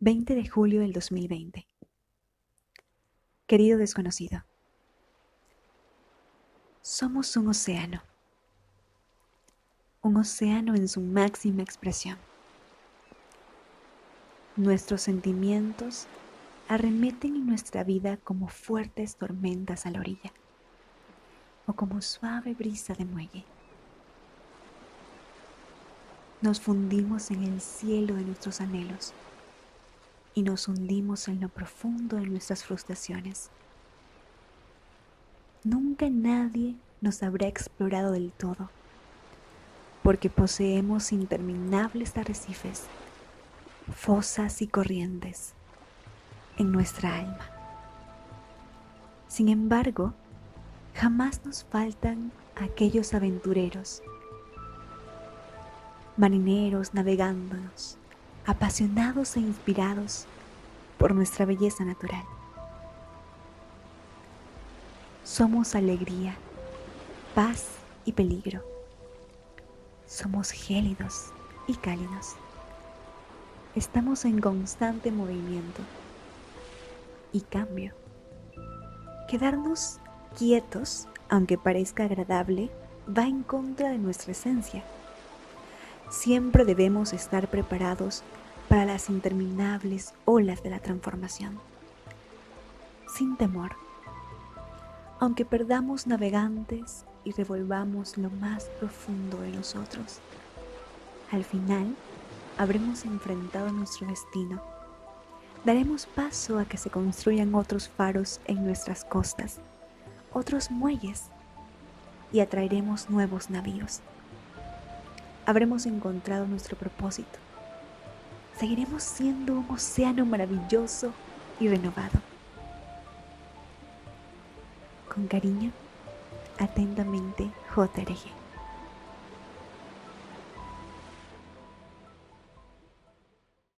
20 de julio del 2020. Querido desconocido, somos un océano, un océano en su máxima expresión. Nuestros sentimientos arremeten en nuestra vida como fuertes tormentas a la orilla o como suave brisa de muelle. Nos fundimos en el cielo de nuestros anhelos y nos hundimos en lo profundo de nuestras frustraciones. Nunca nadie nos habrá explorado del todo, porque poseemos interminables arrecifes, fosas y corrientes en nuestra alma. Sin embargo, jamás nos faltan aquellos aventureros, marineros navegándonos, apasionados e inspirados por nuestra belleza natural. Somos alegría, paz y peligro. Somos gélidos y cálidos. Estamos en constante movimiento y cambio. Quedarnos quietos, aunque parezca agradable, va en contra de nuestra esencia. Siempre debemos estar preparados para las interminables olas de la transformación. Sin temor, aunque perdamos navegantes y revolvamos lo más profundo de nosotros, al final habremos enfrentado nuestro destino. Daremos paso a que se construyan otros faros en nuestras costas, otros muelles, y atraeremos nuevos navíos. Habremos encontrado nuestro propósito seguiremos siendo un océano maravilloso y renovado. Con cariño, atentamente, JRG.